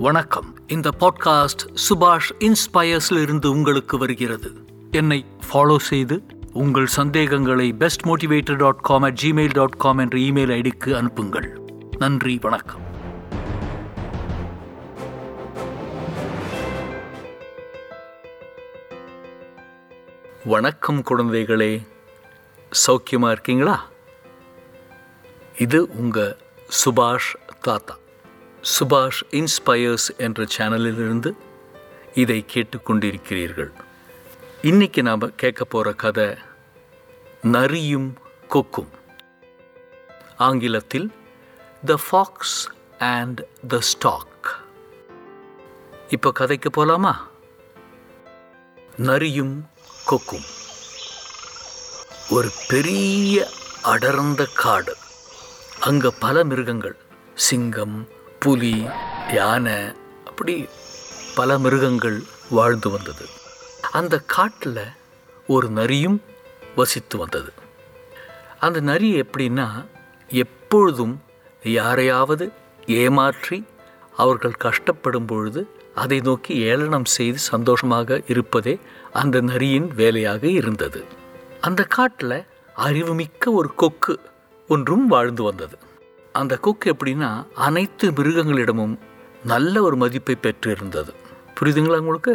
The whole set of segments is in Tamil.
வணக்கம். இந்த பாட்காஸ்ட் சுபாஷ் இன்ஸ்பயர்ஸ்ல இருந்து உங்களுக்கு வருகிறது. என்னை ஃபாலோ செய்து உங்கள் சந்தேகங்களை best motivator dot com at Gmail dot com என்ற இமெயில் ஐடிக்கு அனுப்புங்கள். நன்றி வணக்கம். வணக்கம் குழந்தைகளே. சௌக்கியமா இருக்கீங்களா? இது உங்க சுபாஷ் தாத்தா. சுபாஷ் இன்ஸ்பயர்ஸ் என்ற சேனலிலிருந்து இதை கேட்டுக்கொண்டிருக்கிறீர்கள். இன்னைக்கு நாம் கேட்க போகிற கதை நரியும் கொக்கும். ஆங்கிலத்தில் the fox and the stork இப்போ கதைக்கு போகலாமா நரியும் கொக்கும். ஒரு பெரிய அடர்ந்த காடு. அங்கே பல மிருகங்கள் சிங்கம் புலி யானை அப்படி பல மிருகங்கள் வாழ்ந்து வந்தது. அந்த காட்டில் ஒரு நரியும் வசித்து வந்தது. அந்த நரி எப்படின்னா எப்பொழுதும் யாரையாவது ஏமாற்றி அவர்கள் கஷ்டப்படும் பொழுது அதை நோக்கி ஏளனம் செய்து சந்தோஷமாக இருப்பதே அந்த நரியின் வேலையாக இருந்தது. அந்த காட்டில் அறிவுமிக்க ஒரு கொக்கு ஒன்றும் வாழ்ந்து வந்தது. அந்த கொக்கு எப்படின்னா அனைத்து மிருகங்களிடமும் நல்ல ஒரு மதிப்பை பெற்று இருந்தது புரியுதுங்களா உங்களுக்கு?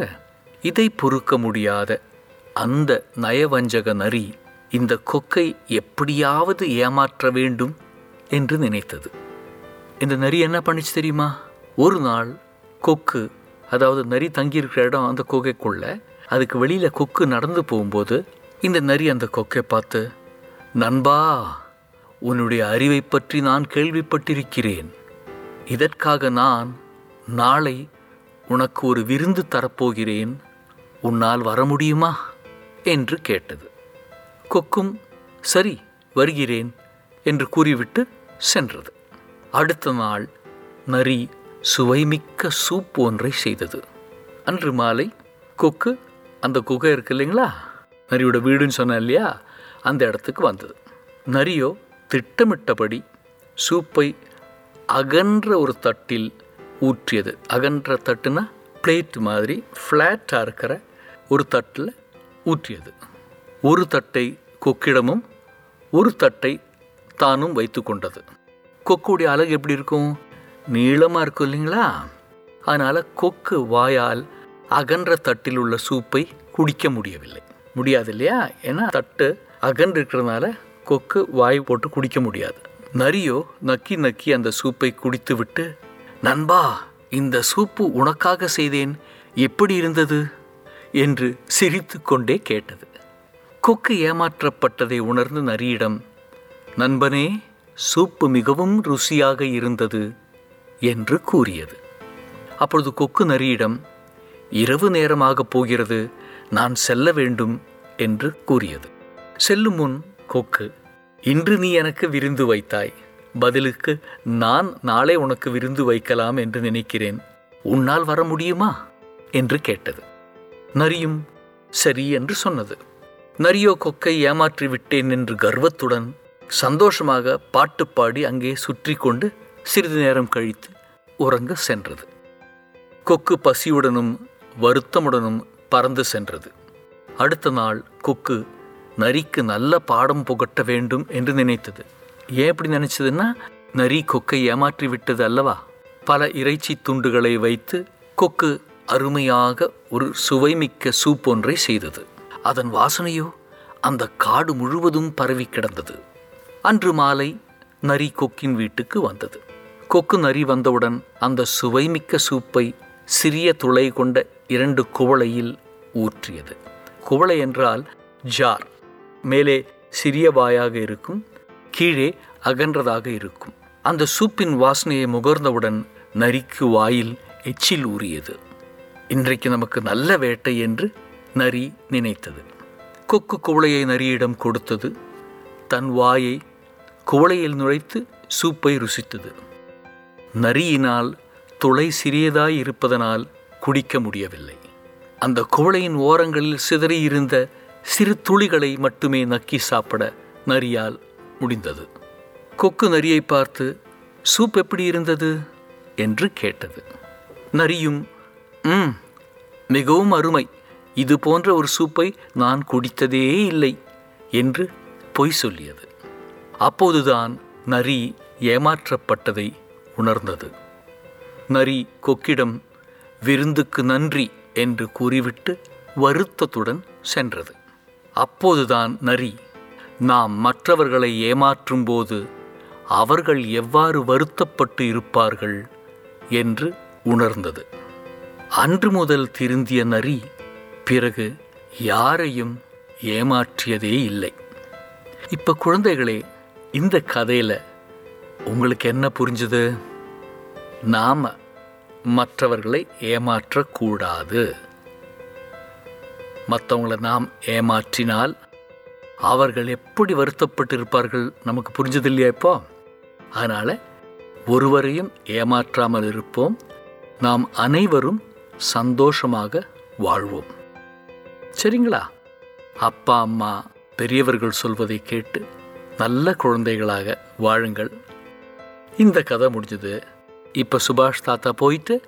இதை பொறுக்க முடியாத அந்த நயவஞ்சக நரி இந்த கொக்கை எப்படியாவது ஏமாற்ற வேண்டும் என்று நினைத்தது. இந்த நரி என்ன பண்ணிச்சு தெரியுமா? ஒரு நாள் கொக்கு அதாவது நரி தங்கியிருக்கிற இடம் அந்த கொகைக்குள்ள அதுக்கு வெளியில் கொக்கு நடந்து போகும்போது இந்த நரி அந்த கொக்கை பார்த்து நண்பா உன்னுடைய அறிவை பற்றி நான் கேள்விப்பட்டிருக்கிறேன். இதற்காக நான் நாளை உனக்கு ஒரு விருந்து தரப்போகிறேன். உன்னால் வர முடியுமா? என்று கேட்டது. கொக்கும் சரி வருகிறேன் என்று கூறிவிட்டு சென்றது. அடுத்த நாள் நரி சுவைமிக்க சூப் ஒன்றை செய்தது. அன்று மாலை கொக்கு அந்த குகை இருக்கு இல்லைங்களா? நரியோட வீடுன்னு சொன்னேன் இல்லையா? அந்த இடத்துக்கு வந்தது. நரியோ திட்டமிட்டபடி சூப்பை அகன்ற ஒரு தட்டில் ஊற்றியது. அகன்ற தட்டுனா பிளேட் மாதிரி ஃப்ளாட்டாக இருக்கிற ஒரு தட்டில் ஊற்றியது. ஒரு தட்டை கொக்கிடமும் ஒரு தட்டை தானும் வைத்து கொண்டது. கொக்குடைய அழகு எப்படி இருக்கும்? நீளமாக இருக்கும் இல்லைங்களா? அதனால் கொக்கு வாயால் அகன்ற தட்டில் உள்ள சூப்பை குடிக்க முடியவில்லை. முடியாது இல்லையா? ஏன்னா தட்டு அகன்று இருக்கிறதுனால கொக்கு வாய் போட்டு குடிக்க முடியாது. நரியோ நக்கி நக்கி அந்த சூப்பை குடித்துவிட்டு நண்பா இந்த சூப்பு உனக்காக செய்தேன். எப்படி இருந்தது? என்று சிரித்து கொண்டே கேட்டது. கொக்கு ஏமாற்றப்பட்டதை உணர்ந்து நரியிடம் நண்பனே சூப்பு மிகவும் ருசியாக இருந்தது என்று கூறியது. அப்பொழுது கொக்கு நரியிடம் இரவு நேரமாக போகிறது. நான் செல்ல வேண்டும் என்று கூறியது. செல்லும் முன் கொக்கு. இன்று நீ எனக்கு விருந்து வைத்தாய். பதிலுக்கு நான் நாளை உனக்கு விருந்து வைக்கலாம் என்று நினைக்கிறேன். உன்னால் வர முடியுமா? என்று கேட்டது. நரியும் சரி என்று சொன்னது. நரியோ கொக்கை ஏமாற்றி விட்டேன் என்று கர்வத்துடன் சந்தோஷமாக பாட்டு பாடி அங்கே சுற்றி கொண்டு சிறிது நேரம் கழித்து உறங்க சென்றது. கொக்கு பசியுடனும் வருத்தமுடனும் பறந்து சென்றது. அடுத்த நாள் கொக்கு நரிக்கு நல்ல பாடம் புகட்ட வேண்டும் என்று நினைத்தது. ஏன் எப்படி நினைச்சதுன்னா நரி கொக்கை ஏமாற்றி விட்டது அல்லவா? பல இறைச்சி துண்டுகளை வைத்து கொக்கு அருமையாக ஒரு சுவைமிக்க சூப் ஒன்றை செய்தது. அதன் வாசனையோ அந்த காடு முழுவதும் பரவி கிடந்தது. அன்று மாலை நரி கொக்கின் வீட்டுக்கு வந்தது. கொக்கு நரி வந்தவுடன் அந்த சுவைமிக்க சூப்பை சிறிய துளை கொண்ட இரண்டு குவளையில் ஊற்றியது. குவளை என்றால் ஜார். மேலே சிறிய வாயாக இருக்கும் கீழே அகன்றதாக இருக்கும். அந்த சூப்பின் வாசனையை முகர்ந்தவுடன் நரிக்கு வாயில் எச்சில் ஊறியது. இன்றைக்கு நமக்கு நல்ல வேட்டை என்று நரி நினைத்தது. கொக்கு குவளையை நரியிடம் கொடுத்தது. தன் வாயை குவளையில் நுழைத்து சூப்பை ருசித்தது. நரியினால் துளை சிறியதாய் இருப்பதனால் குடிக்க முடியவில்லை. அந்த குவளையின் ஓரங்களில் சிதறியிருந்த சிறு துளிகளை மட்டுமே நக்கி சாப்பிட நரியால் முடிந்தது. கொக்கு நரியை பார்த்து சூப் எப்படி இருந்தது? என்று கேட்டது. நரியும் ம் மிகவும் அருமை. இது போன்ற ஒரு சூப்பை நான் குடித்ததே இல்லை என்று பொய் சொல்லியது. அப்போதுதான் நரி ஏமாற்றப்பட்டதை உணர்ந்தது. நரி கொக்கிடம் விருந்துக்கு நன்றி என்று கூறிவிட்டு வருத்தத்துடன் சென்றது. அப்போதுதான் நரி. நாம் மற்றவர்களை ஏமாற்றும்போது அவர்கள் எவ்வாறு வருத்தப்பட்டு இருப்பார்கள் என்று உணர்ந்தது. அன்று முதல் திருந்திய நரி பிறகு யாரையும் ஏமாற்றியதே இல்லை. இப்போ குழந்தைகளே இந்த கதையில் உங்களுக்கு என்ன புரிஞ்சுது? நாம் மற்றவர்களை ஏமாற்றக்கூடாது. மற்றவங்களை நாம் ஏமாற்றினால் அவர்கள் எப்படி வருத்தப்பட்டு இருப்பார்கள் நமக்கு புரிஞ்சது இல்லையா இப்போ? அதனால் ஒருவரையும் ஏமாற்றாமல் இருப்போம். நாம் அனைவரும் சந்தோஷமாக வாழ்வோம். சரிங்களா? அப்பா அம்மா பெரியவர்கள் சொல்வதை கேட்டு நல்ல குழந்தைகளாக வாழுங்கள். இந்த கதை முடிஞ்சது. இப்போ சுபாஷ் தாத்தா போயிட்டு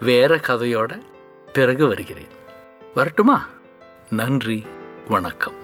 வேற கதையோட பிறகு வருகிறேன். வரட்டுமா? நன்றி வணக்கம்.